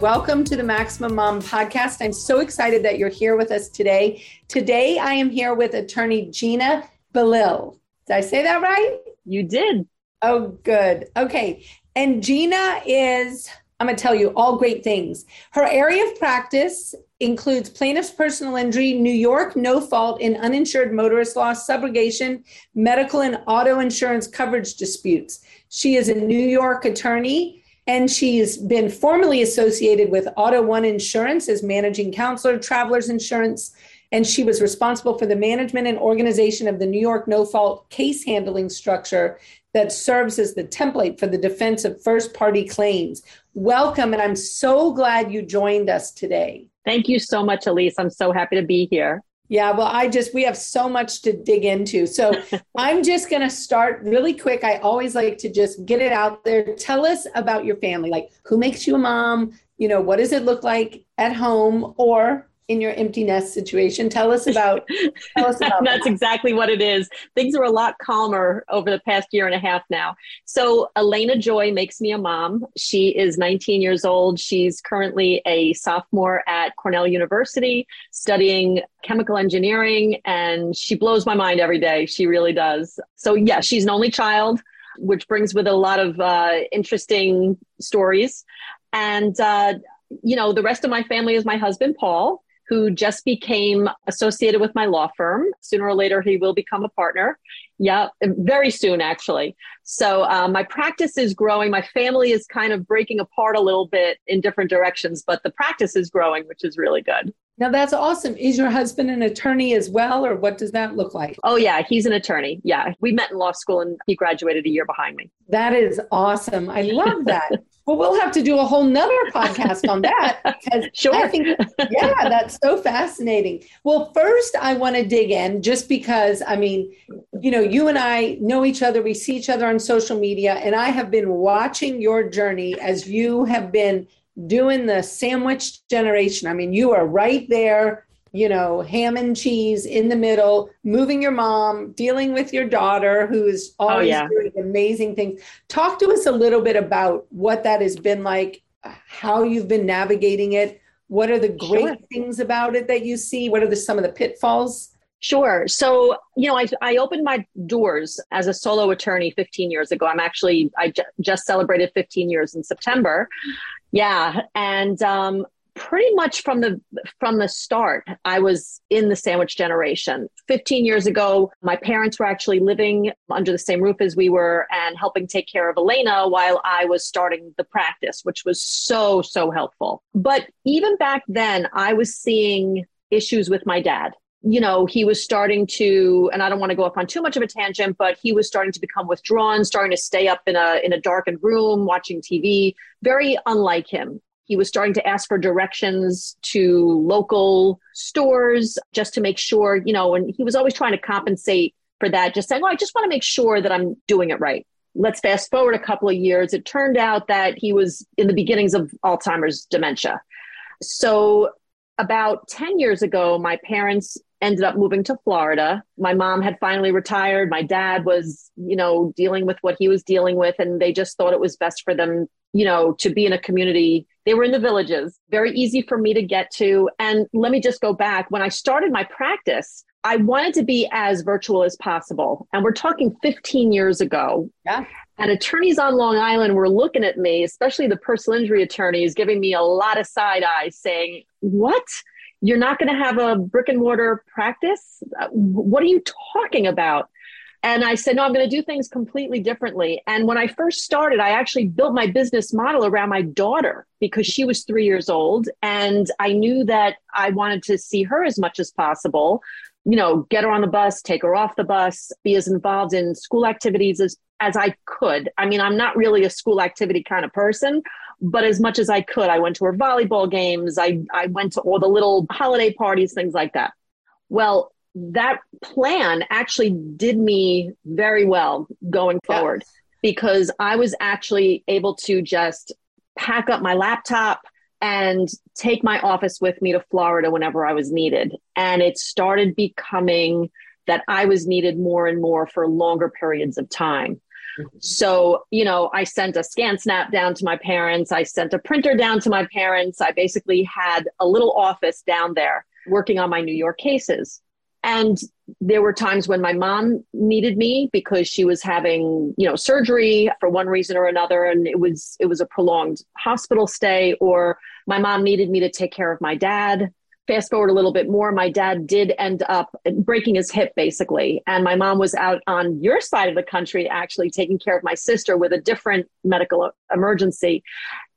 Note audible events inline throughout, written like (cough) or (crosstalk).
Welcome to the Maximum Mom podcast. I'm so excited that you're here with us today. Today, I am here with attorney Gina Belil. Did I say that right? You did. Oh, good. Okay. And Gina is, I'm going to tell you all great things. Her area of practice includes plaintiff's personal injury, New York no fault in uninsured motorist loss, subrogation, medical and auto insurance coverage disputes. She is a New York attorney and she's been formally associated with Auto One Insurance as managing counselor, Travelers Insurance, and she was responsible for the management and organization of the New York no fault case handling structure that serves as the template for the defense of first party claims. Welcome, and I'm so glad you joined us today. Thank you so much, Elise. I'm so happy to be here. Yeah, well, I just, we have so much to dig into. So (laughs) I'm just going to start really quick. I always like to just get it out there. Tell us about your family. Like, who makes you a mom? You know, what does it look like at home? Or in your empty nest situation. Tell us about. (laughs) Tell us about That's that. exactly what it is. Things are a lot calmer over the past year and a half now. So Elena Joy makes me a mom. She is 19 years old. She's currently a sophomore at Cornell University studying chemical engineering, and she blows my mind every day. She really does. So yeah, she's an only child. Which brings with it a lot of uh, interesting stories. And uh, you know, the rest of my family is my husband, Paul, who just became associated with my law firm. Sooner or later, he will become a partner. Yeah, very soon, actually. So uh, my practice is growing. My family is kind of breaking apart a little bit in different directions, but the practice is growing, which is really good. Now that's awesome. Is your husband an attorney as well, or what does that look like? Oh, yeah, he's an attorney. Yeah, we met in law school and he graduated a year behind me. That is awesome. I love that. (laughs) well, we'll have to do a whole nother (laughs) podcast on that because sure. I think, yeah, that's so fascinating. Well, first, I want to dig in just because, I mean, you know, you and I know each other, we see each other on social media, and I have been watching your journey as you have been doing the sandwich generation. I mean, you are right there, you know, ham and cheese in the middle, moving your mom, dealing with your daughter who's oh, always oh, yeah. doing amazing things. Talk to us a little bit about what that has been like, how you've been navigating it. What are the great sure. things about it that you see? What are the, some of the pitfalls? Sure. So, you know, I, I opened my doors as a solo attorney 15 years ago. I'm actually, I j- just celebrated 15 years in September. Yeah. And um, pretty much from the from the start i was in the sandwich generation 15 years ago my parents were actually living under the same roof as we were and helping take care of elena while i was starting the practice which was so so helpful but even back then i was seeing issues with my dad you know, he was starting to, and I don't want to go off on too much of a tangent, but he was starting to become withdrawn, starting to stay up in a in a darkened room watching TV. Very unlike him. He was starting to ask for directions to local stores just to make sure, you know, and he was always trying to compensate for that, just saying, "Oh, I just want to make sure that I'm doing it right." Let's fast forward a couple of years. It turned out that he was in the beginnings of Alzheimer's dementia. So about 10 years ago, my parents ended up moving to Florida. My mom had finally retired. My dad was, you know, dealing with what he was dealing with, and they just thought it was best for them, you know, to be in a community. They were in the villages, very easy for me to get to. And let me just go back. When I started my practice, I wanted to be as virtual as possible. And we're talking 15 years ago. Yeah. And attorneys on Long Island were looking at me, especially the personal injury attorneys, giving me a lot of side eyes saying, What? You're not going to have a brick and mortar practice? Uh, what are you talking about? And I said, no, I'm going to do things completely differently. And when I first started, I actually built my business model around my daughter because she was three years old. And I knew that I wanted to see her as much as possible. You know, get her on the bus, take her off the bus, be as involved in school activities as, as I could. I mean, I'm not really a school activity kind of person, but as much as I could, I went to her volleyball games. I, I went to all the little holiday parties, things like that. Well, that plan actually did me very well going forward yes. because I was actually able to just pack up my laptop and take my office with me to Florida whenever I was needed. And it started becoming that I was needed more and more for longer periods of time. So, you know, I sent a scan snap down to my parents. I sent a printer down to my parents. I basically had a little office down there working on my New York cases. And there were times when my mom needed me because she was having, you know, surgery for one reason or another and it was it was a prolonged hospital stay or my mom needed me to take care of my dad. Fast forward a little bit more, my dad did end up breaking his hip basically. And my mom was out on your side of the country actually taking care of my sister with a different medical emergency.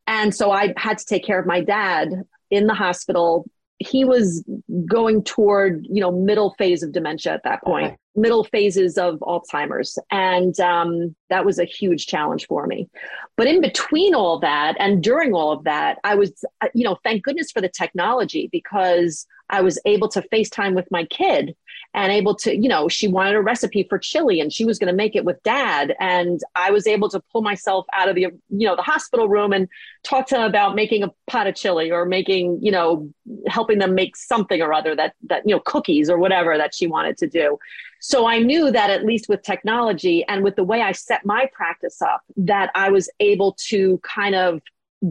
And so I had to take care of my dad in the hospital he was going toward you know middle phase of dementia at that point okay. middle phases of alzheimer's and um, that was a huge challenge for me but in between all that and during all of that i was uh, you know thank goodness for the technology because i was able to facetime with my kid and able to, you know, she wanted a recipe for chili and she was going to make it with dad. And I was able to pull myself out of the, you know, the hospital room and talk to them about making a pot of chili or making, you know, helping them make something or other that, that, you know, cookies or whatever that she wanted to do. So I knew that at least with technology and with the way I set my practice up, that I was able to kind of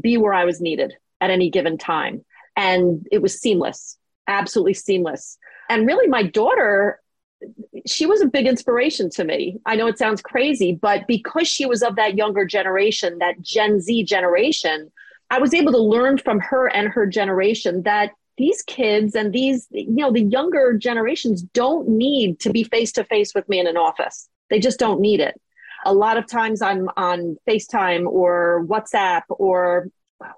be where I was needed at any given time. And it was seamless, absolutely seamless and really my daughter she was a big inspiration to me. I know it sounds crazy, but because she was of that younger generation, that Gen Z generation, I was able to learn from her and her generation that these kids and these, you know, the younger generations don't need to be face to face with me in an office. They just don't need it. A lot of times I'm on FaceTime or WhatsApp or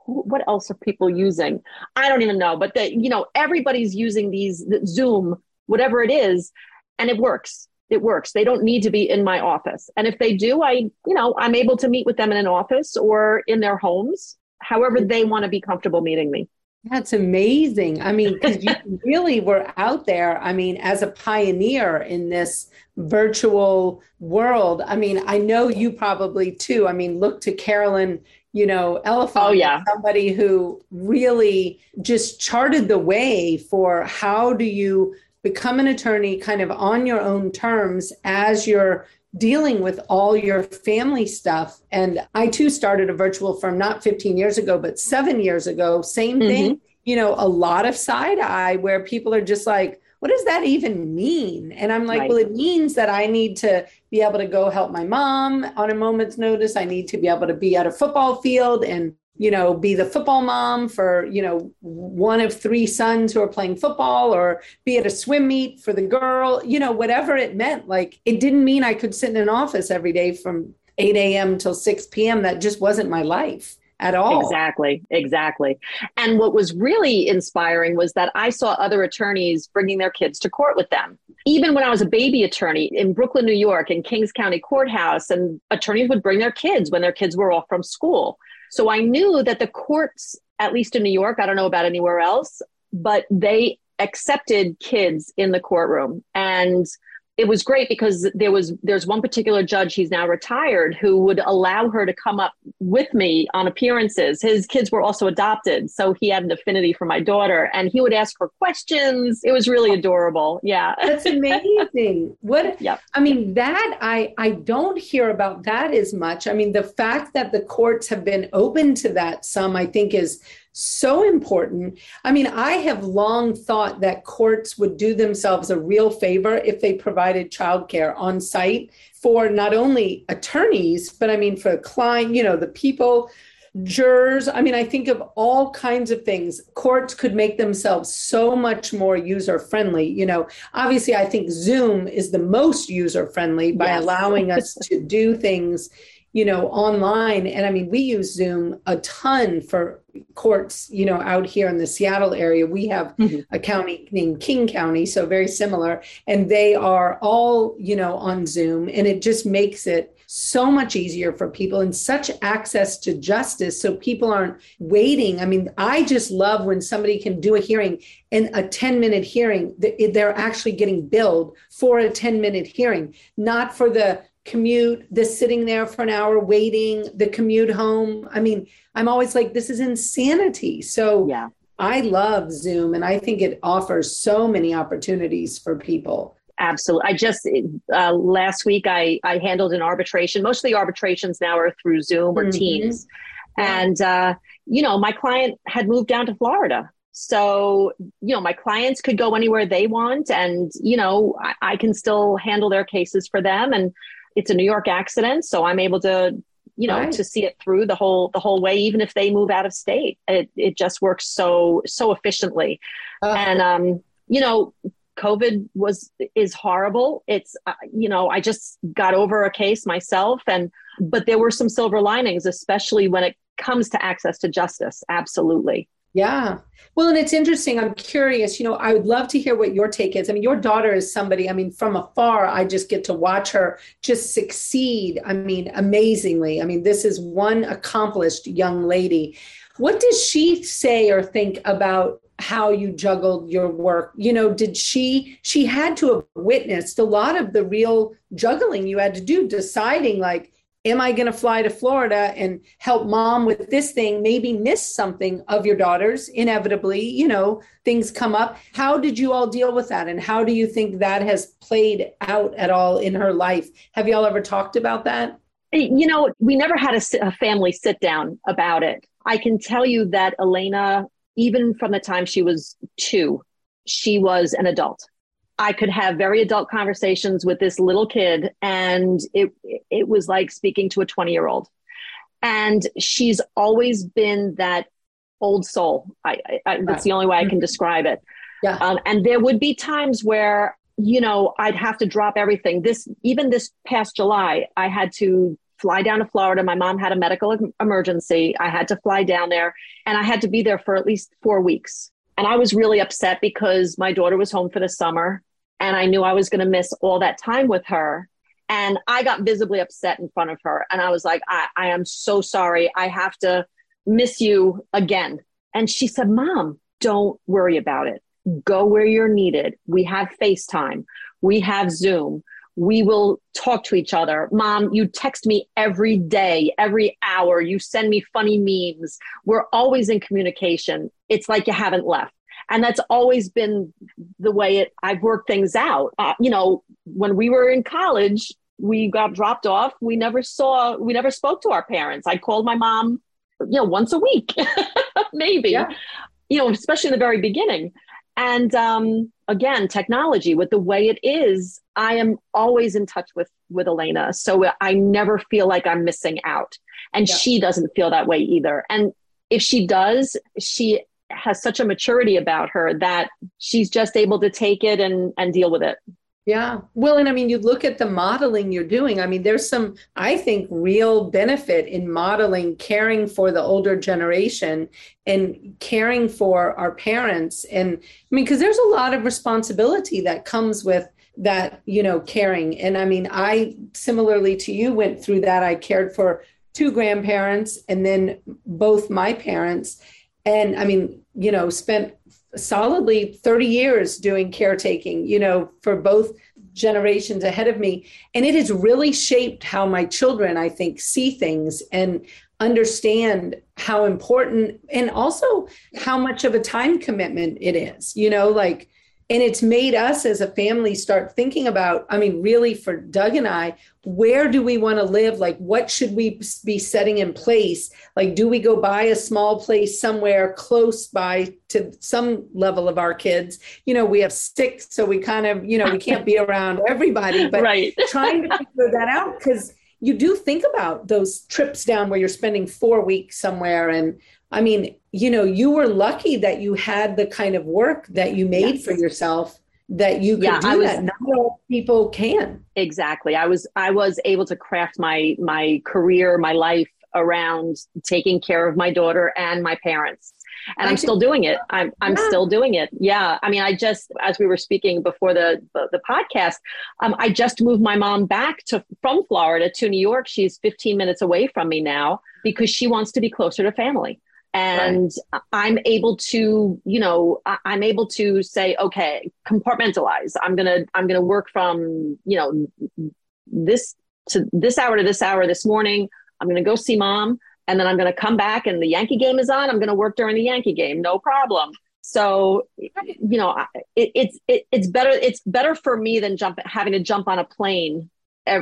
what else are people using? I don't even know, but that you know everybody's using these Zoom, whatever it is, and it works. It works. They don't need to be in my office, and if they do, I you know I'm able to meet with them in an office or in their homes, however they want to be comfortable meeting me. That's amazing. I mean, because you (laughs) really were out there. I mean, as a pioneer in this virtual world. I mean, I know you probably too. I mean, look to Carolyn you know, Elefant. Oh, yeah. Somebody who really just charted the way for how do you become an attorney kind of on your own terms as you're dealing with all your family stuff. And I too started a virtual firm not 15 years ago, but seven years ago. Same mm-hmm. thing. You know, a lot of side eye where people are just like, what does that even mean? And I'm like, right. well, it means that I need to be able to go help my mom on a moment's notice. I need to be able to be at a football field and you know be the football mom for you know one of three sons who are playing football or be at a swim meet for the girl you know whatever it meant. Like it didn't mean i could sit in an office every day from 8 a.m till 6 p.m that just wasn't my life at all. Exactly, exactly. And what was really inspiring was that I saw other attorneys bringing their kids to court with them. Even when I was a baby attorney in Brooklyn, New York, in Kings County Courthouse, and attorneys would bring their kids when their kids were off from school. So I knew that the courts, at least in New York, I don't know about anywhere else, but they accepted kids in the courtroom. And it was great because there was there's one particular judge he's now retired who would allow her to come up with me on appearances. His kids were also adopted so he had an affinity for my daughter and he would ask her questions. It was really adorable yeah. That's amazing. What (laughs) yep. i mean that i i don't hear about that as much. I mean the fact that the courts have been open to that some i think is so important. I mean, I have long thought that courts would do themselves a real favor if they provided childcare on site for not only attorneys, but I mean, for the client, you know, the people, jurors. I mean, I think of all kinds of things. Courts could make themselves so much more user friendly. You know, obviously, I think Zoom is the most user friendly by yes. allowing us (laughs) to do things you know, online. And I mean, we use Zoom a ton for courts, you know, out here in the Seattle area. We have mm-hmm. a county named King County, so very similar. And they are all, you know, on Zoom. And it just makes it so much easier for people and such access to justice so people aren't waiting. I mean, I just love when somebody can do a hearing and a 10 minute hearing, they're actually getting billed for a 10 minute hearing, not for the commute, the sitting there for an hour waiting, the commute home. I mean, I'm always like, this is insanity. So yeah. I love Zoom and I think it offers so many opportunities for people. Absolutely. I just uh, last week I I handled an arbitration. Most of the arbitrations now are through Zoom or mm-hmm. Teams, and uh, you know my client had moved down to Florida, so you know my clients could go anywhere they want, and you know I, I can still handle their cases for them. And it's a New York accident, so I'm able to you know right. to see it through the whole the whole way even if they move out of state. It it just works so so efficiently. Uh, and um you know covid was is horrible. It's uh, you know i just got over a case myself and but there were some silver linings especially when it comes to access to justice. Absolutely yeah. Well, and it's interesting. I'm curious, you know, I would love to hear what your take is. I mean, your daughter is somebody, I mean, from afar, I just get to watch her just succeed. I mean, amazingly. I mean, this is one accomplished young lady. What does she say or think about how you juggled your work? You know, did she, she had to have witnessed a lot of the real juggling you had to do, deciding like, am I going to fly to Florida and help mom with this thing, maybe miss something of your daughter's? Inevitably, you know, things come up. How did you all deal with that? And how do you think that has played out at all in her life? Have y'all ever talked about that? You know, we never had a, a family sit down about it. I can tell you that Elena, even from the time she was two, she was an adult I could have very adult conversations with this little kid, and it it was like speaking to a twenty year old. And she's always been that old soul. I, I that's the only way I can describe it. Yeah. Um, and there would be times where you know I'd have to drop everything. This even this past July, I had to fly down to Florida. My mom had a medical emergency. I had to fly down there, and I had to be there for at least four weeks. And I was really upset because my daughter was home for the summer and I knew I was going to miss all that time with her. And I got visibly upset in front of her. And I was like, I, I am so sorry. I have to miss you again. And she said, Mom, don't worry about it. Go where you're needed. We have FaceTime, we have Zoom. We will talk to each other. Mom, you text me every day, every hour. You send me funny memes. We're always in communication. It's like you haven't left and that's always been the way it i've worked things out. Uh, you know when we were in college we got dropped off. We never saw we never spoke to our parents. I called my mom you know once a week (laughs) maybe yeah. you know especially in the very beginning. And um, again technology with the way it is i am always in touch with with elena. So i never feel like i'm missing out. And yeah. she doesn't feel that way either. And if she does she has such a maturity about her that she's just able to take it and and deal with it yeah. Well, and I mean, you look at the modeling you're doing. I mean, there's some, I think, real benefit in modeling, caring for the older generation and caring for our parents. And I mean, because there's a lot of responsibility that comes with that, you know, caring. And I mean, I similarly to you went through that. I cared for two grandparents and then both my parents and I mean, you know, spent solidly 30 years doing caretaking, you know, for both generations ahead of me. And it has really shaped how my children, I think, see things and understand how important and also how much of a time commitment it is, you know, like and it's made us as a family start thinking about i mean really for doug and i where do we want to live? Like what should we be setting in place? Like do we go buy a small place somewhere close by to some level of our kids? You know we have six so we kind of you know we can't be around (laughs) everybody but right. (laughs) trying to figure that out because you do think about those trips down where you're spending four weeks somewhere and I mean, you know, you were lucky that you had the kind of work that you made yes. for yourself that you could yeah, do I was, that. Not all people can. Exactly. I was I was able to craft my my career, my life around taking care of my daughter and my parents. and I'm still doing it. I'm I'm yeah. still doing it. Yeah. I mean, I just as we were speaking before the the, the podcast, um, I just moved my mom back to from Florida to New York. She's 15 minutes away from me now because she wants to be closer to family and right. i'm able to you know i'm able to say okay compartmentalize. I'm gonna i'm gonna work from you know this to this hour to this hour this morning. I'm gonna go see mom and then i'm gonna come back and the yankee game is on. I'm gonna work during the yankee game. No problem. So you know it, it's it, it's better it's better for me than jump having to jump on a plane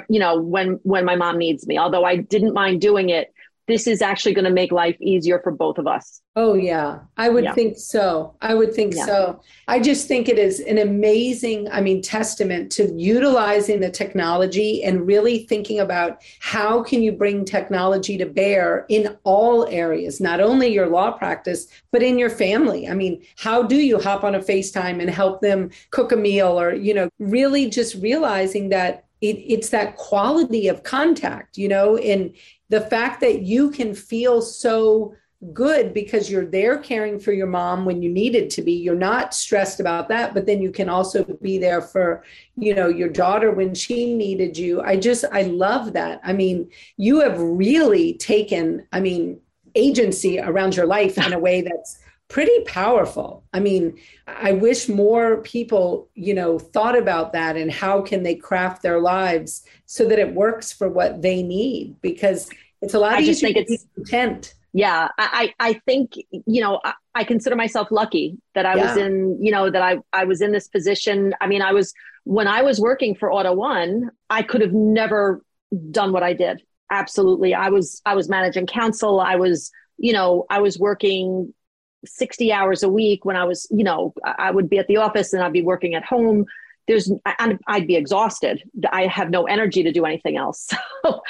you know when when my mom needs me. Although i didn't mind doing it this is actually going to make life easier for both of us. Oh, yeah. I would yeah. think so. I would think yeah. so. I just think it is an amazing, I mean, testament to utilizing the technology and really thinking about how can you bring technology to bear in all areas, not only your law practice, but in your family. I mean, how do you hop on a FaceTime and help them cook a meal or, you know, really just realizing that it, it's that quality of contact, you know, and the fact that you can feel so good because you're there caring for your mom when you needed to be. You're not stressed about that but then you can also be there for you know your daughter when she needed you. I just i love that. I mean you have really taken i mean agency around your life in a way that's pretty powerful. I mean, I wish more people, you know, thought about that and how can they craft their lives so that it works for what they need because it's a lot I just think it's content. Yeah, I I think you know I, I consider myself lucky that I yeah. was in you know that I I was in this position. I mean, I was when I was working for Auto One, I could have never done what I did. Absolutely, I was I was managing counsel. I was you know I was working 60 hours a week when I was, you know, I would be at the office and I'd be working at home. There's, and I'd be exhausted. I have no energy to do anything else. (laughs) So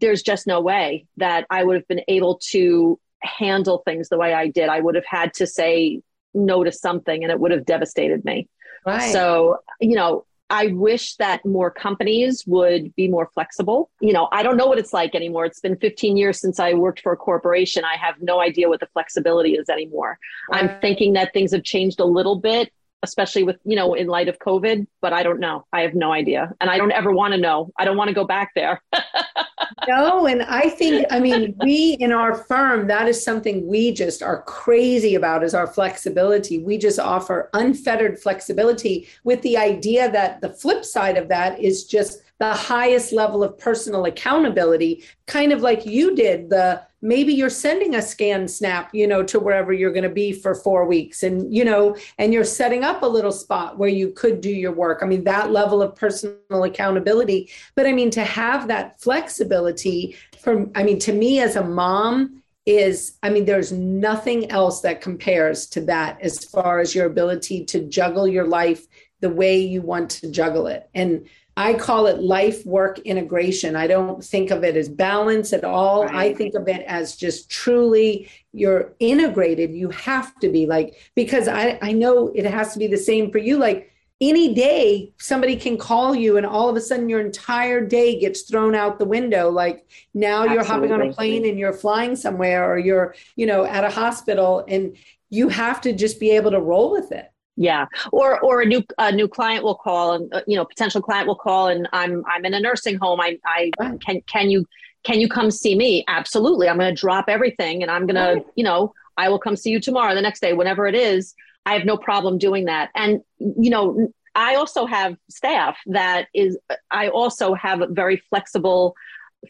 there's just no way that I would have been able to handle things the way I did. I would have had to say no to something and it would have devastated me. Right. So, you know, I wish that more companies would be more flexible. You know, I don't know what it's like anymore. It's been 15 years since I worked for a corporation. I have no idea what the flexibility is anymore. I'm thinking that things have changed a little bit, especially with, you know, in light of COVID, but I don't know. I have no idea. And I don't ever want to know. I don't want to go back there. (laughs) no, and I think, I mean, we in our firm, that is something we just are crazy about is our flexibility. We just offer unfettered flexibility with the idea that the flip side of that is just the highest level of personal accountability, kind of like you did the maybe you're sending a scan snap you know to wherever you're going to be for four weeks and you know and you're setting up a little spot where you could do your work. I mean that level of personal accountability but i mean to have that flexibility from i mean to me as a mom is i mean there's nothing else that compares to that as far as your ability to juggle your life the way you want to juggle it. And I call it life work integration. I don't think of it as balance at all. Right. I think of it as just truly you're integrated. You have to be like, because I, I know it has to be the same for you. Like any day, somebody can call you, and all of a sudden your entire day gets thrown out the window. Like now Absolutely. you're hopping on a plane and you're flying somewhere, or you're, you know, at a hospital, and you have to just be able to roll with it. Yeah, or or a new a new client will call, and uh, you know, potential client will call, and I'm I'm in a nursing home. I I right. can can you can you come see me? Absolutely. I'm going to drop everything, and I'm going right. to you know I will come see you tomorrow, the next day, whenever it is. I have no problem doing that, and you know, I also have staff that is. I also have a very flexible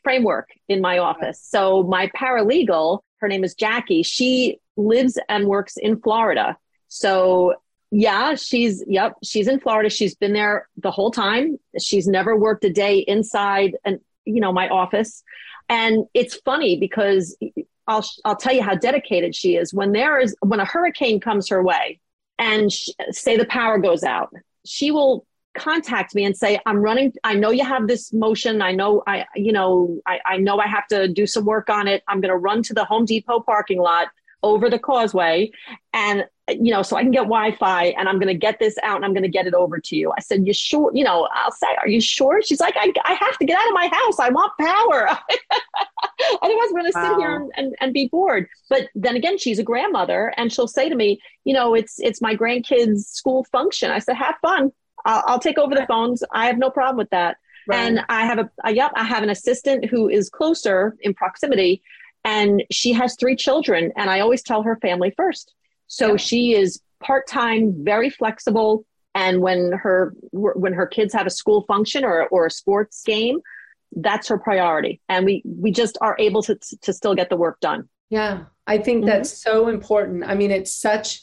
framework in my office. So my paralegal, her name is Jackie. She lives and works in Florida. So yeah, she's yep, she's in Florida. She's been there the whole time. She's never worked a day inside and you know my office. And it's funny because I'll I'll tell you how dedicated she is. When there is when a hurricane comes her way and she, say the power goes out, she will contact me and say i'm running i know you have this motion i know i you know i, I know i have to do some work on it i'm going to run to the home depot parking lot over the causeway and you know so i can get wi-fi and i'm going to get this out and i'm going to get it over to you i said you sure you know i'll say are you sure she's like I, I have to get out of my house i want power Otherwise, we're going to wow. sit here and, and, and be bored. But then again, she's a grandmother, and she'll say to me, "You know, it's it's my grandkids' school function." I said, "Have fun. I'll, I'll take over the phones. I have no problem with that." Right. And I have a, a yep, I have an assistant who is closer in proximity, and she has three children, and I always tell her family first. So yep. she is part time, very flexible, and when her when her kids have a school function or or a sports game, that's her priority, and we we just are able to to still get the work done. Yeah, I think mm-hmm. that's so important. I mean, it's such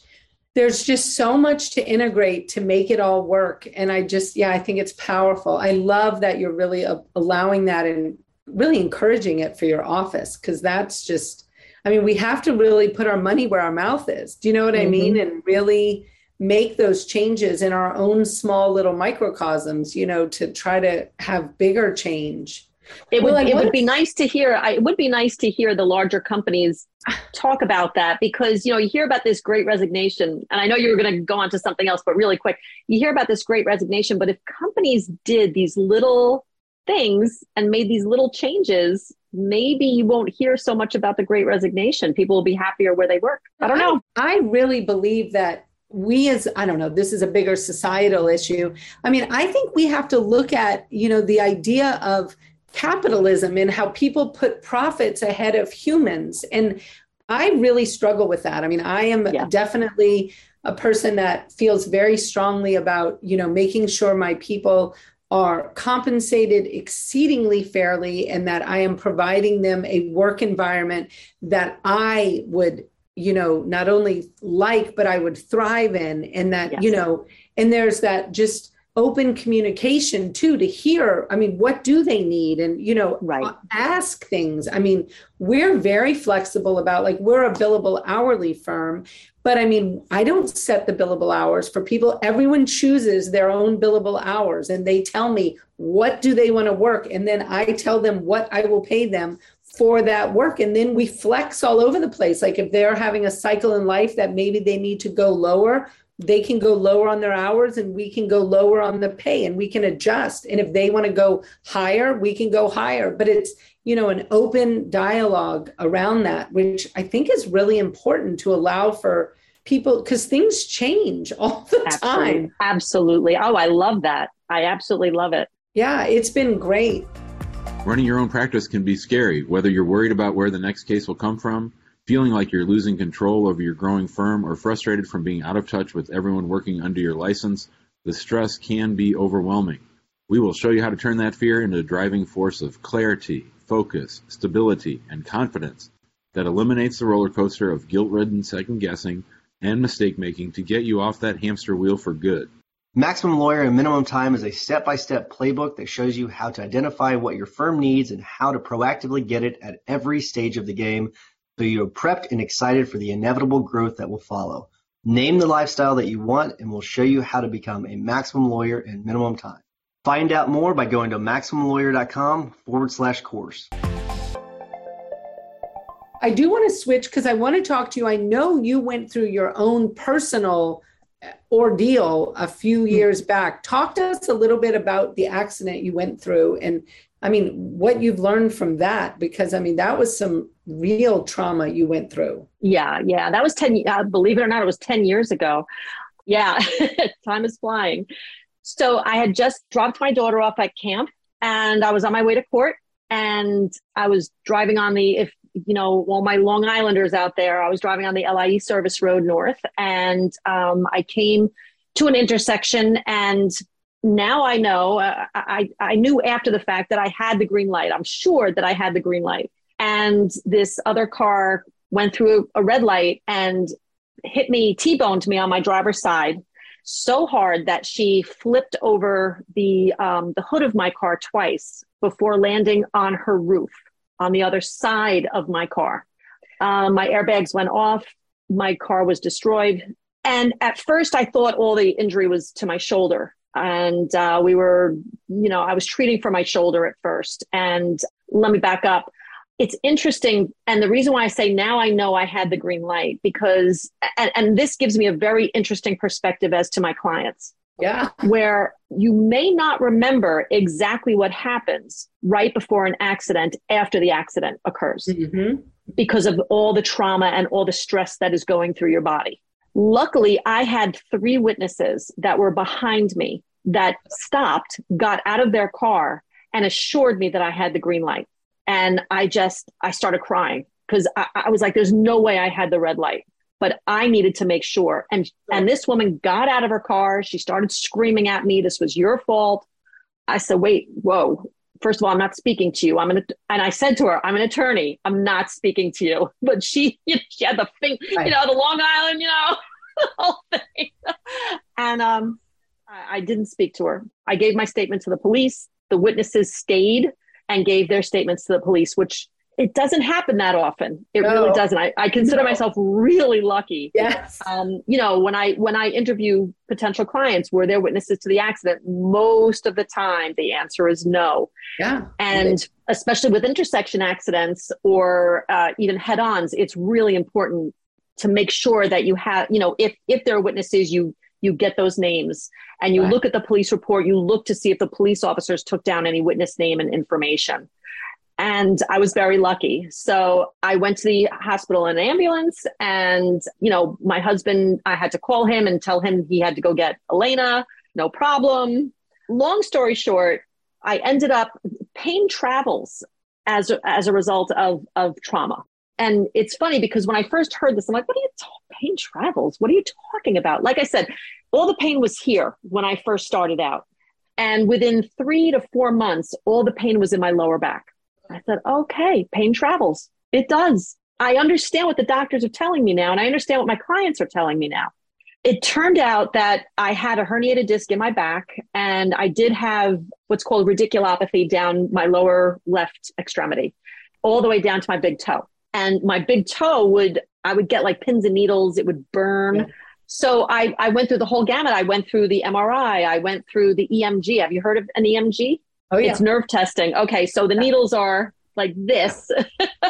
there's just so much to integrate to make it all work and i just yeah i think it's powerful i love that you're really allowing that and really encouraging it for your office because that's just i mean we have to really put our money where our mouth is do you know what mm-hmm. i mean and really make those changes in our own small little microcosms you know to try to have bigger change it would, it would be nice to hear. I, it would be nice to hear the larger companies talk about that because you know you hear about this great resignation, and I know you were going to go on to something else, but really quick, you hear about this great resignation. But if companies did these little things and made these little changes, maybe you won't hear so much about the great resignation. People will be happier where they work. I don't know. I, I really believe that we as i don't know this is a bigger societal issue i mean i think we have to look at you know the idea of capitalism and how people put profits ahead of humans. And I really struggle with that. I mean, I am yeah. definitely a person that feels very strongly about, you know, making sure my people are compensated exceedingly fairly and that I am providing them a work environment that I would, you know, not only like, but I would thrive in. And that, yes. you know, and there's that just open communication too to hear i mean what do they need? And you know right. ask things. I mean we're very flexible about like we're a billable hourly firm but i mean i don't set the billable hours for people. Everyone chooses their own billable hours and they tell me what do they want to work? And then i tell them what i will pay them for that work. And then we flex all over the place. Like if they're having a cycle in life that maybe they need to go lower they can go lower on their hours and we can go lower on the pay and we can adjust. And if they want to go higher we can go higher. But it's you know an open dialogue around that which i think is really important to allow for people because things change (laughs) all the absolutely. time. absolutely. Oh i love that. I absolutely love it. Yeah it's been great. Running your own practice can be scary whether you're worried about where the next case will come from Feeling like you're losing control over your growing firm or frustrated from being out of touch with everyone working under your license, the stress can be overwhelming. We will show you how to turn that fear into a driving force of clarity, focus, stability, and confidence that eliminates the roller coaster of guilt ridden second guessing and mistake making to get you off that hamster wheel for good. Maximum Lawyer in Minimum Time is a step by step playbook that shows you how to identify what your firm needs and how to proactively get it at every stage of the game so you're prepped and excited for the inevitable growth that will follow. Name the lifestyle that you want and we'll show you how to become a maximum lawyer in minimum time. Find out more by going to MaximumLawyer.com forward slash course. I do want to switch because I want to talk to you. I know you went through your own personal ordeal a few hmm. years back. Talk to us a little bit about the accident you went through and I mean, what you've learned from that, because I mean, that was some real trauma you went through. Yeah, yeah. That was 10, uh, believe it or not, it was 10 years ago. Yeah, (laughs) time is flying. So I had just dropped my daughter off at camp and I was on my way to court and I was driving on the, if you know, all my Long Islanders out there, I was driving on the LIE service road north and um, I came to an intersection and now I know, uh, I, I knew after the fact that I had the green light. I'm sure that I had the green light. And this other car went through a red light and hit me, T boned me on my driver's side so hard that she flipped over the, um, the hood of my car twice before landing on her roof on the other side of my car. Um, my airbags went off. My car was destroyed. And at first, I thought all the injury was to my shoulder and uh, we were you know i was treating for my shoulder at first and let me back up it's interesting and the reason why i say now i know i had the green light because and, and this gives me a very interesting perspective as to my clients Yeah. Where you may not remember exactly what happens right before an accident after the accident occurs mm-hmm. because of all the trauma and all the stress that is going through your body. Luckily, I had three witnesses that were behind me that stopped, got out of their car, and assured me that I had the green light. And I just, I started crying because I, I, was like, there's no way I had the red light. But I needed to make sure. And and this woman got out of her car. She started screaming at me, this was your fault. I said, wait, whoa. First of all, I'm not speaking to you. I'm an and I said to her, I'm an attorney. I'm not speaking to you. (laughs) But she, (laughs) you know, she had the thing, right. you know, the Long Island, you know, (laughs) the whole thing. And um, I, I didn't speak to her. I gave my statement to the police. The witnesses stayed and gave their statements to the police, which it doesn't happen that often. It no. really doesn't. I, I consider no. myself really lucky. Yes. Um, you know, when I when I interview potential clients, were there witnesses to the accident? Most of the time, the answer is no. Yeah. And especially with intersection accidents or uh, even head-ons, it's really important to make sure that you have, you know, if if there are witnesses, you you get those names and you right. look at the police report. You look to see if the police officers took down any witness name and information and I was very lucky. So I went to the hospital in an ambulance, and you know, my husband, I had to call him and tell him he had to go get Elena. No problem. Long story short, I ended up pain travels as a, as a result of of trauma. And it's funny because when I first heard this, I'm like, "What are you? Pain travels? What are you talking about?" Like I said, all the pain was here when I first started out, and within three to four months, all the pain was in my lower back. I said, okay, pain travels. It does. I understand what the doctors are telling me now, and I understand what my clients are telling me now. It turned out that I had a herniated disc in my back, and I did have what's called radiculopathy down my lower left extremity, all the way down to my big toe. And my big toe would, I would get like pins and needles, it would burn. Yeah. So I, I went through the whole gamut. I went through the MRI, I went through the EMG. Have you heard of an EMG? Oh, yeah. It's nerve testing. Okay, so the needles are like this.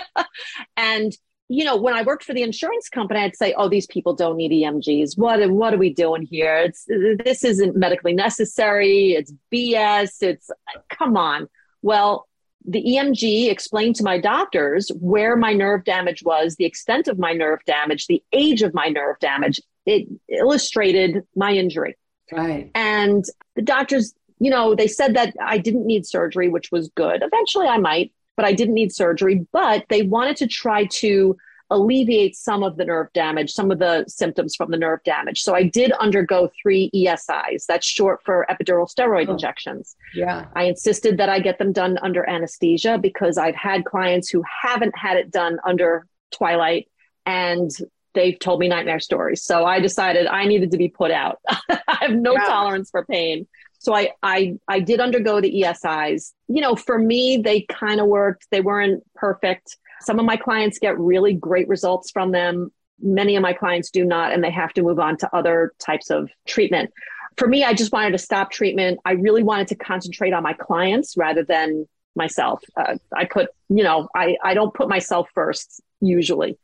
(laughs) and you know, when I worked for the insurance company, I'd say, "Oh, these people don't need EMGs. What what are we doing here? It's this isn't medically necessary. It's BS. It's come on." Well, the EMG explained to my doctors where my nerve damage was, the extent of my nerve damage, the age of my nerve damage. It illustrated my injury. Right. And the doctors you know, they said that I didn't need surgery, which was good. Eventually I might, but I didn't need surgery. But they wanted to try to alleviate some of the nerve damage, some of the symptoms from the nerve damage. So I did undergo three ESIs. That's short for epidural steroid oh, injections. Yeah. I insisted that I get them done under anesthesia because I've had clients who haven't had it done under twilight and they've told me nightmare stories. So I decided I needed to be put out. (laughs) I have no yeah. tolerance for pain. So I I I did undergo the ESIs. You know, for me, they kind of worked. They weren't perfect. Some of my clients get really great results from them. Many of my clients do not, and they have to move on to other types of treatment. For me, I just wanted to stop treatment. I really wanted to concentrate on my clients rather than myself. Uh, I put, you know, I, I don't put myself first usually.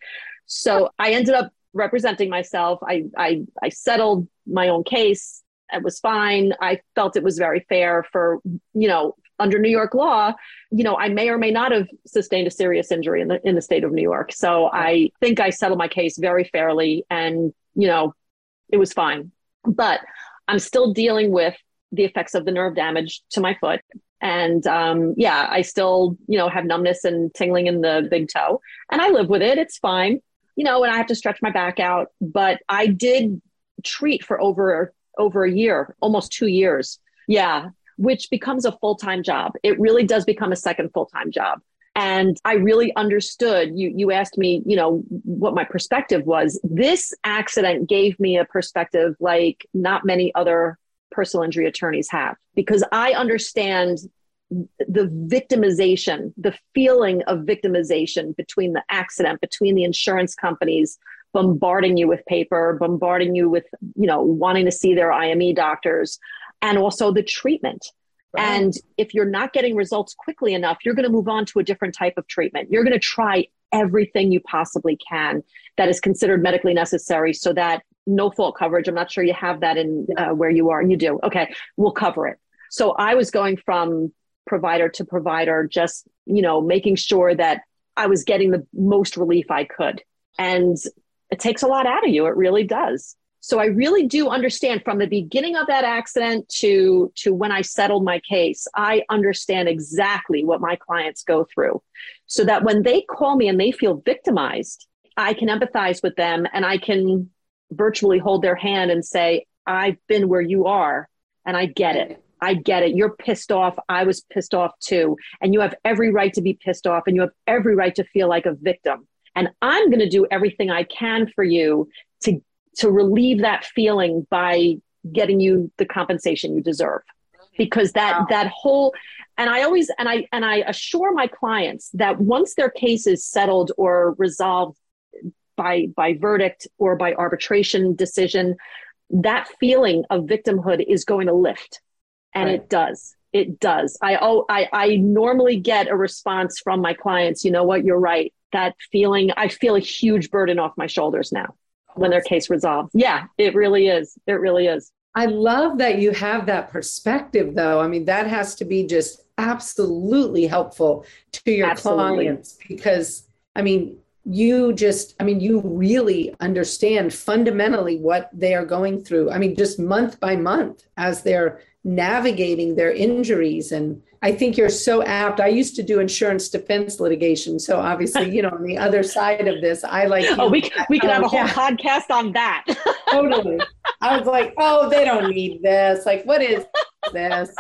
So I ended up representing myself. I, I, I settled my own case it was fine. I felt it was very fair for, you know, under New York law, you know, I may or may not have sustained a serious injury in the in the state of New York. So I think I settled my case very fairly and, you know, it was fine. But I'm still dealing with the effects of the nerve damage to my foot. And um, yeah, I still, you know, have numbness and tingling in the big toe. And I live with it. It's fine. You know, and I have to stretch my back out. But I did treat for over over a year, almost two years. Yeah, which becomes a full time job. It really does become a second full time job. And I really understood. You you asked me, you know, what my perspective was. This accident gave me a perspective like not many other personal injury attorneys have because I understand the victimization, the feeling of victimization between the accident, between the insurance companies, bombarding you with paper, bombarding you with, you know, wanting to see their IME doctors, and also the treatment. Right. And if you're not getting results quickly enough, you're going to move on to a different type of treatment. You're going to try everything you possibly can that is considered medically necessary so that no fault coverage. I'm not sure you have that in uh, where you are. You do. Okay. We'll cover it. So I was going from provider to provider, just, you know, making sure that I was getting the most relief I could. And it takes a lot out of you. It really does. So I really do understand from the beginning of that accident to to when I settled my case, I understand exactly what my clients go through. So that when they call me and they feel victimized, I can empathize with them and I can virtually hold their hand and say, I've been where you are and I get it. I get it. You're pissed off. I was pissed off too. And you have every right to be pissed off and you have every right to feel like a victim. And I'm going to do everything I can for you to, to relieve that feeling by getting you the compensation you deserve. Because that, wow. that whole, and I always, and I, and I assure my clients that once their case is settled or resolved by, by verdict or by arbitration decision, that feeling of victimhood is going to lift and right. it does it does i oh I, I normally get a response from my clients you know what you're right that feeling i feel a huge burden off my shoulders now when their case resolves yeah it really is. It really is. I love that you have that perspective though. I mean that has to be just absolutely helpful to your absolutely. clients because i mean you just i mean you really understand fundamentally what they are going through. I mean just month by month as they're navigating their injuries. And i think you're so apt. I used to do insurance defense litigation. So obviously you know on the other side of this i like oh we, we could have a whole yeah. podcast on that. (laughs) Totally. I was like oh they don't need this. Like what is this?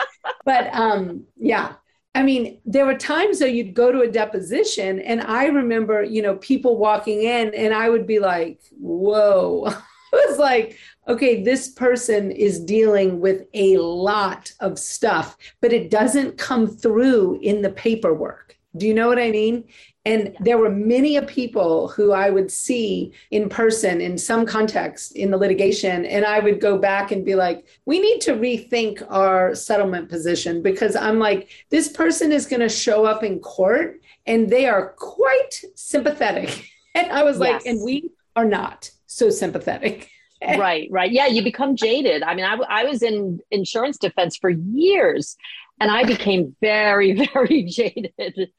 But um yeah. I mean, there were times that you'd go to a deposition, and I remember, you know, people walking in, and I would be like, whoa. (laughs) it was like, okay, this person is dealing with a lot of stuff, but it doesn't come through in the paperwork. Do you know what I mean? And there were many a people who I would see in person in some context in the litigation. And I would go back and be like, we need to rethink our settlement position because I'm like, this person is going to show up in court and they are quite sympathetic. (laughs) And I was yes. like, and we are not so sympathetic. Right, right. Yeah, you become jaded. I mean, I, I was in insurance defense for years and I became very, (laughs) very jaded.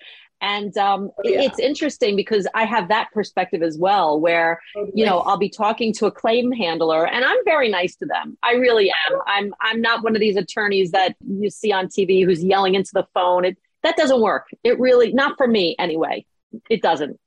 And um, oh, yeah. it's interesting because I have that perspective as well, where you know I'll be talking to a claim handler, and I'm very nice to them. I really am. I'm I'm not one of these attorneys that you see on TV who's yelling into the phone. It that doesn't work. It really not for me anyway. It doesn't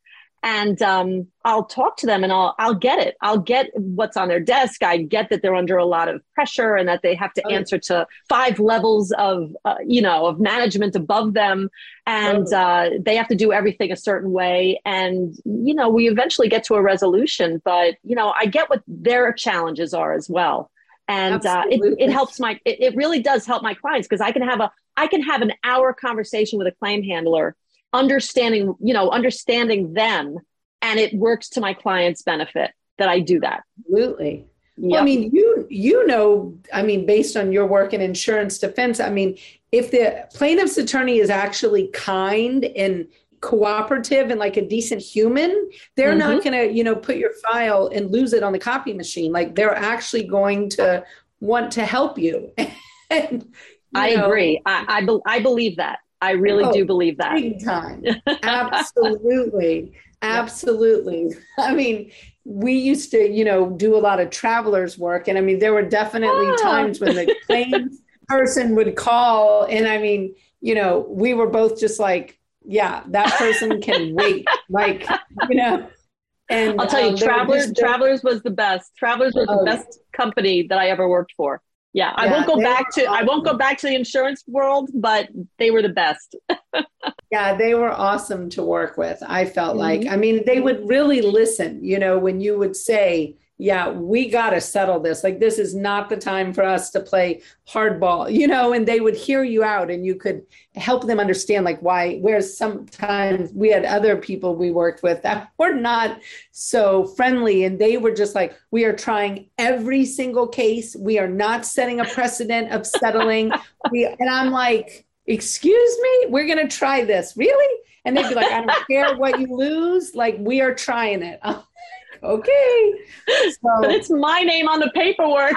and um, I'll talk to them and I'll I'll get it. I'll get what's on their desk. I get that they're under a lot of pressure and that they have to answer to five levels of uh, you know of management above them, and uh, they have to do everything a certain way. And you know we eventually get to a resolution, but you know I get what their challenges are as well, and uh, it it helps my it, it really does help my clients because I can have a I can have an hour conversation with a claim handler understanding, you know, understanding them and it works to my client's benefit that I do that. Absolutely. Yep. Well, I mean, you you know, I mean, based on your work in insurance defense, I mean, if the plaintiff's attorney is actually kind and cooperative and like a decent human, they're mm-hmm. not going to, you know, put your file and lose it on the copy machine. Like they're actually going to want to help you. (laughs) and, you I know, agree. I I, be- I believe that. I really oh, do believe that. Big time. (laughs) Absolutely. Absolutely. I mean, we used to, you know, do a lot of travelers work. And I mean, there were definitely ah. times when the (laughs) claims person would call. And I mean, you know, we were both just like, yeah, that person can wait. Like, you know. And I'll tell you, um, Travelers, Travelers was the best. Travelers was oh, the best company that I ever worked for. Yeah, I won't go back to awesome. I won't go back to the insurance world, but they were the best. (laughs) yeah, they were awesome to work with. I felt mm-hmm. like I mean they would really listen, you know, when you would say, yeah, we got to settle this. Like, this is not the time for us to play hardball, (laughs) you know, and they would hear you out and you could help them understand, like, why, whereas sometimes we had other people we worked with that (laughs) were not so friendly and they were just like, we are trying every single case. We are not setting a precedent of settling. (laughs) we, and I'm like, excuse me, we're going to try this. Really? And they'd be like, I don't care what you lose. Like, we are trying it. Okay. So, but it's my name on the paperwork.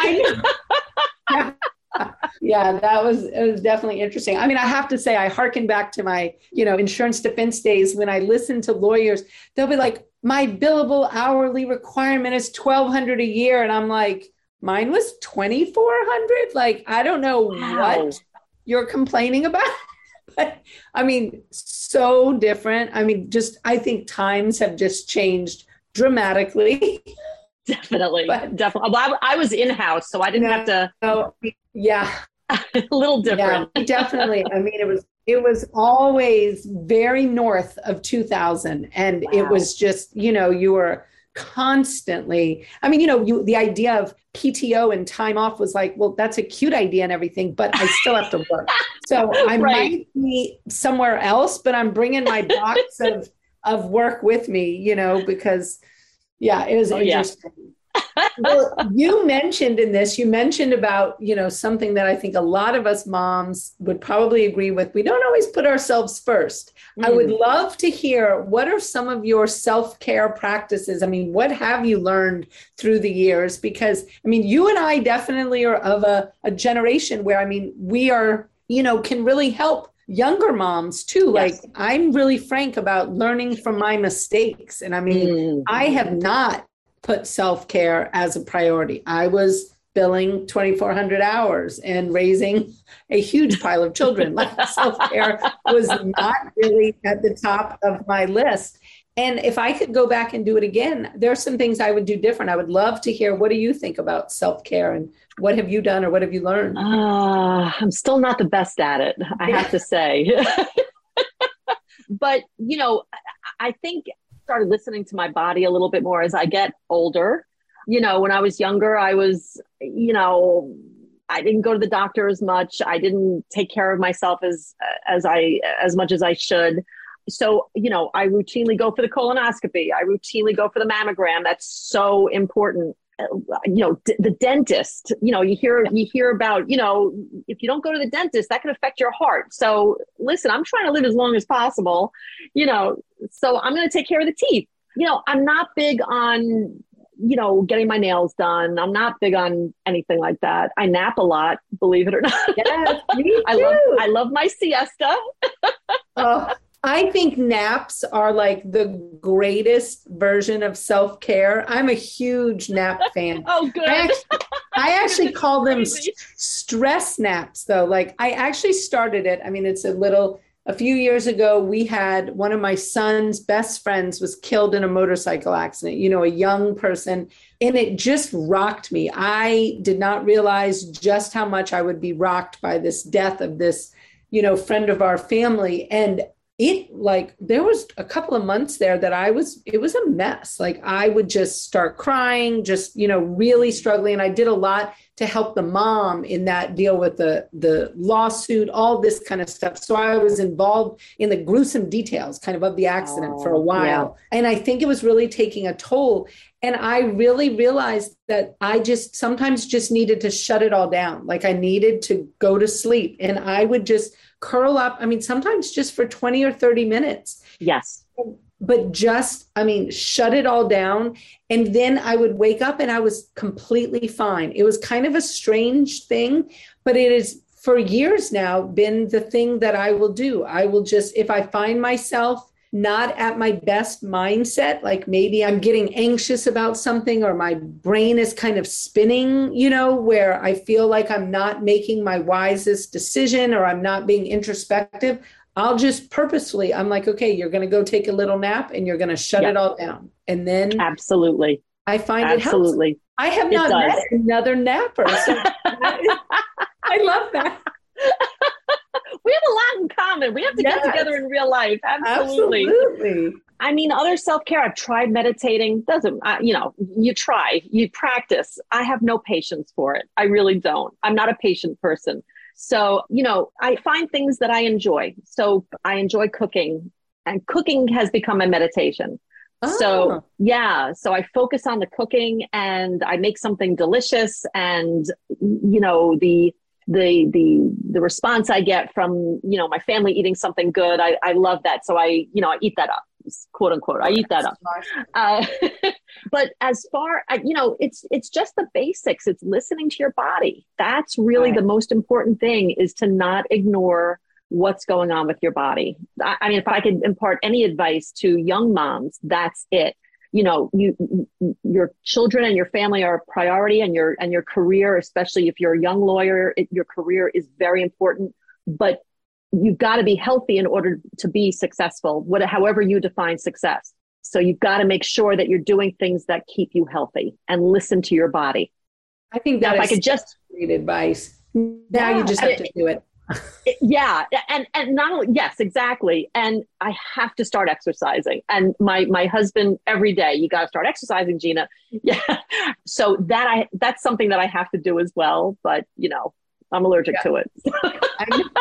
yeah. (laughs) yeah, that was it was definitely interesting. I mean, I have to say, I harken back to my, you know, insurance defense days when I listen to lawyers, they'll be like, my billable hourly requirement is twelve hundred a year. And I'm like, mine was twenty four hundred. Like, I don't know wow. what you're complaining about. (laughs) but I mean, so different. I mean, just I think times have just changed dramatically. (laughs) Definitely, but, definitely. Well, I, I was in house, so I didn't no, have to. Oh, yeah, (laughs) a little different. Yeah, (laughs) definitely. I mean, it was it was always very north of 2000, and wow. it was just you know you were constantly. I mean, you know, you the idea of PTO and time off was like, well, that's a cute idea and everything, but I still have to work. So I right. might be somewhere else, but I'm bringing my box of of work with me, you know, because yeah, it was oh, interesting. Yeah. well, you mentioned in this, you mentioned about, you know, something that I think a lot of us moms would probably agree with. We don't always put ourselves first. Mm. I would mm. love to hear what are some of your self care practices? I mean, what have you learned through the years? Because, I mean, you and I definitely are of a, a generation where, I mean, we are, you know, can really help younger moms too. Yes. Like I'm really frank about learning from my mistakes. And I mean, mm. I have not put self care as a priority. I was billing 2400 hours and raising a huge pile of children like (laughs) self-care was not really at the top of my list and if i could go back and do it again there are some things i would do different i would love to hear what do you think about self-care and what have you done or what have you learned? Uh, I'm still not the best at it, I have to say. (laughs) but, you know, I think I started listening to my body a little bit more as I get older. You know, when I was younger, I was, you know, I didn't go to the doctor as much. I didn't take care of myself as as I as much as I should. So, you know, I routinely go for the colonoscopy. I routinely go for the mammogram. That's so important. Uh, you know d- the dentist you know you hear you hear about you know if you don't go to the dentist that can affect your heart. So listen i'm trying to live as long as possible you know so i'm going to take care of the teeth. You know i'm not big on you know getting my nails done. I'm not big on anything like that. I nap a lot believe it or not. Yes, (laughs) me too. i love i love my siesta. (laughs) Oh I think naps are like the greatest version of self care. I'm a huge nap (laughs) fan. oh, good. I actually, (laughs) I actually call them stress naps, though. Like, I actually started it. I mean, it's a little, a few years ago, we had one of my son's best friends was killed in a motorcycle accident, you know, a young person. And it just rocked me. I did not realize just how much I would be rocked by this death of this you know friend of our family and it like there was a couple of months there that I was it was a mess. Like I would just start crying, just you know, really struggling. And I did a lot to help the mom in that deal with the the lawsuit, all this kind of stuff. So I was involved in the gruesome details kind of of the accident oh, for a oh, while. Yeah. And I think it was really taking a toll. And I really realized that I just sometimes just needed to shut it all down. Like I needed to go to sleep. And I would just curl up. I mean, sometimes just for 20 or 30 minutes. Yes. But just, I mean, shut it all down. And then I would wake up and I was completely fine. It was kind of a strange thing, but it is for years now been the thing that I will do. I will just, if I find myself not at my best mindset, like maybe I'm getting anxious about something or my brain is kind of spinning, you know, where I feel like I'm not making my wisest decision or I'm not being introspective, I'll just purposefully, I'm like, okay, you're going to go take a little nap and you're going to shut yep. it all down. And then absolutely. I find absolutely. it helps. I have not met another napper. So (laughs) I love that (laughs) (laughs) we have a lot in common. We have to yes. get together in real life. Absolutely. Absolutely. I mean, other self care. I've tried meditating. Doesn't uh, you know? You try, you practice. I have no patience for it. I really don't. I'm not a patient person. So you know, I find things that I enjoy. So I enjoy cooking, and cooking has become a meditation. Oh. So yeah, so I focus on the cooking and I make something delicious and you know the the the the response I get from you know my family eating something good, I, I love that. So I you know I eat that up, quote unquote. I eat that up. Uh, (laughs) but as far you know it's it's just the basics it's listening to your body that's really right. the most important thing is to not ignore what's going on with your body I, I mean if i could impart any advice to young moms that's it you know you your children and your family are a priority and your and your career especially if you're a young lawyer it, your career is very important but you've got to be healthy in order to be successful what however you define success so you've got to make sure that you're doing things that keep you healthy and listen to your body. I think that now, if I could just great advice. Now yeah, you just have to do it. Yeah, and and not only yes, exactly. And I have to start exercising. And my my husband every day, you got to start exercising, Gina. (laughs) Yeah. So that I that's something that I have to do as well. But you know, I'm allergic yeah. to it (laughs)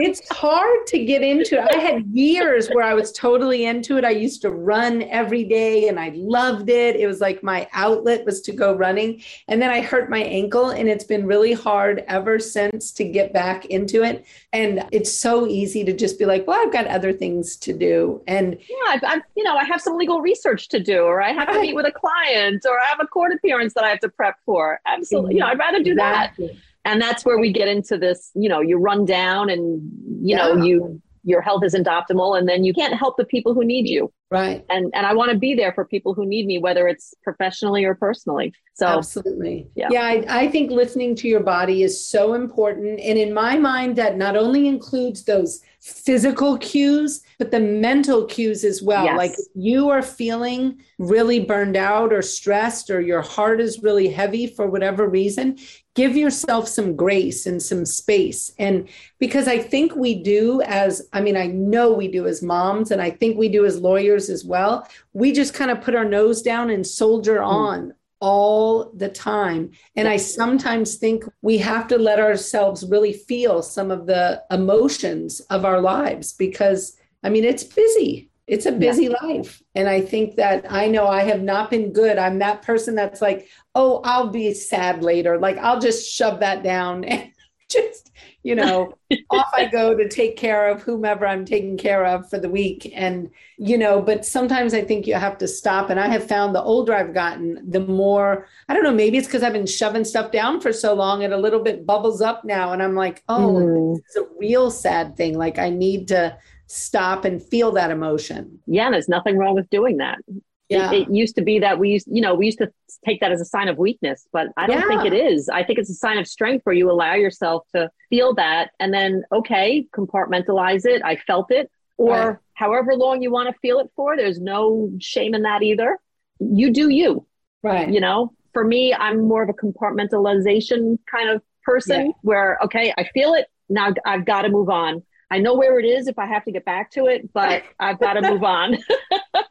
it's hard to get into it. I had years where I was totally into it. I used to run every day and I loved it. It was like my outlet was to go running. And then I hurt my ankle and it's been really hard ever since to get back into it. And it's so easy to just be like, well, I've got other things to do. And yeah, I'm, you know, I have some legal research to do, or I have to meet with a client, or I have a court appearance that I have to prep for. Absolutely. You know, I'd rather do exactly. that and that's where we get into this you know you run down and you yeah. know you your health isn't optimal and then you can't help the people who need you right. And and i want to be there for people who need me whether it's professionally or personally. So absolutely. Yeah, yeah I, I think listening to your body is so important. And in my mind that not only includes those physical cues but the mental cues as well. Yes. like you are feeling really burned out or stressed or your heart is really heavy for whatever reason give yourself some grace and some space. And because I think we do as, I mean, I know we do as moms, and I think we do as lawyers as well. We just kind of put our nose down and soldier mm. on all the time. And I sometimes think we have to let ourselves really feel some of the emotions of our lives because, I mean, it's busy. It's a busy yeah. life. And I think that I know I have not been good. I'm that person that's like, oh, I'll be sad later. Like I'll just shove that down (laughs) (laughs) just, you know, (laughs) off I go to take care of whomever I'm taking care of for the week. And, you know, but sometimes I think you have to stop. And I have found the older I've gotten, the more, I don't know, maybe it's because I've been shoving stuff down for so long, it a little bit bubbles up now. And I'm like, oh, mm. it's a real sad thing. Like I need to stop and feel that emotion. Yeah, there's nothing wrong with doing that. Yeah. It, it, used to be that we used, you know, we used to take that as a sign of weakness, but I don't yeah. think it is. I think it's a sign of strength where you allow yourself to feel that and then, okay, compartmentalize it. I felt it. Or right. however long you want to feel it for, there's no shame in that either. You do you. Right. You know, for me, I'm more of a compartmentalization kind of person yeah. where, okay, I feel it. Now I've got to move on. I know where it is if I have to get back to it, but (laughs) I've got to move on.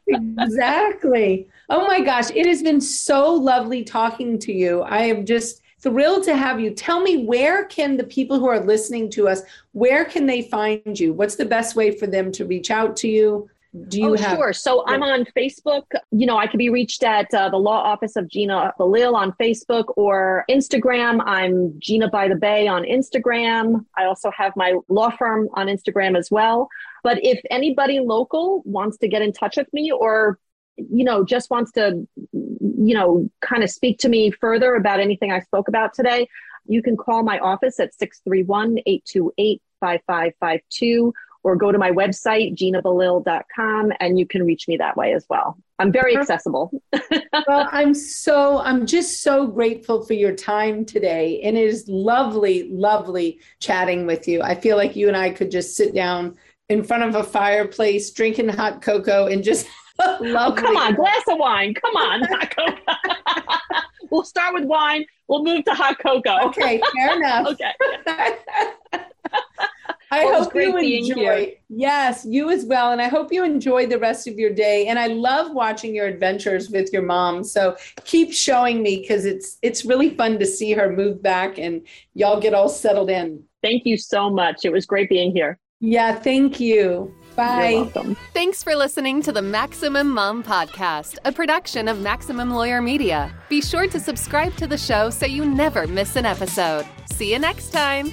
exactly. Oh my gosh, it has been so lovely talking to you. I am just thrilled to have you. Tell me where can the people who are listening to us, where can they find you? What's the best way for them to reach out to you? Do you oh, have sure. So i'm on facebook. You know i can be reached at uh, the law office of gina Belisle on facebook or instagram. I'm gina by the bay on instagram. I also have my law firm on instagram as well. But if anybody local wants to get in touch with me or you know just wants to you know kind of speak to me further about anything i spoke about today you can call my office at 631 828 5552 or go to my website, ginabelisle.com, and you can reach me that way as well. I'm very accessible. (laughs) well, I'm so, I'm just so grateful for your time today. And it is lovely, lovely chatting with you. I feel like you and I could just sit down in front of a fireplace, drinking hot cocoa, and just (laughs) Oh, come on, glass of wine. Come on, hot (laughs) cocoa. we'll start with wine. We'll move to hot cocoa. Okay, fair enough. okay. I well, hope you enjoy. Yes, you as well. And I hope you enjoy the rest of your day. And I love watching your adventures with your mom. So keep showing me because it's it's really fun to see her move back and y'all get all settled in. Thank you so much. It was great being here. Yeah, thank you. Bye. Thanks for listening to the Maximum Mom Podcast, a production of Maximum Lawyer Media. Be sure to subscribe to the show so you never miss an episode. See you next time.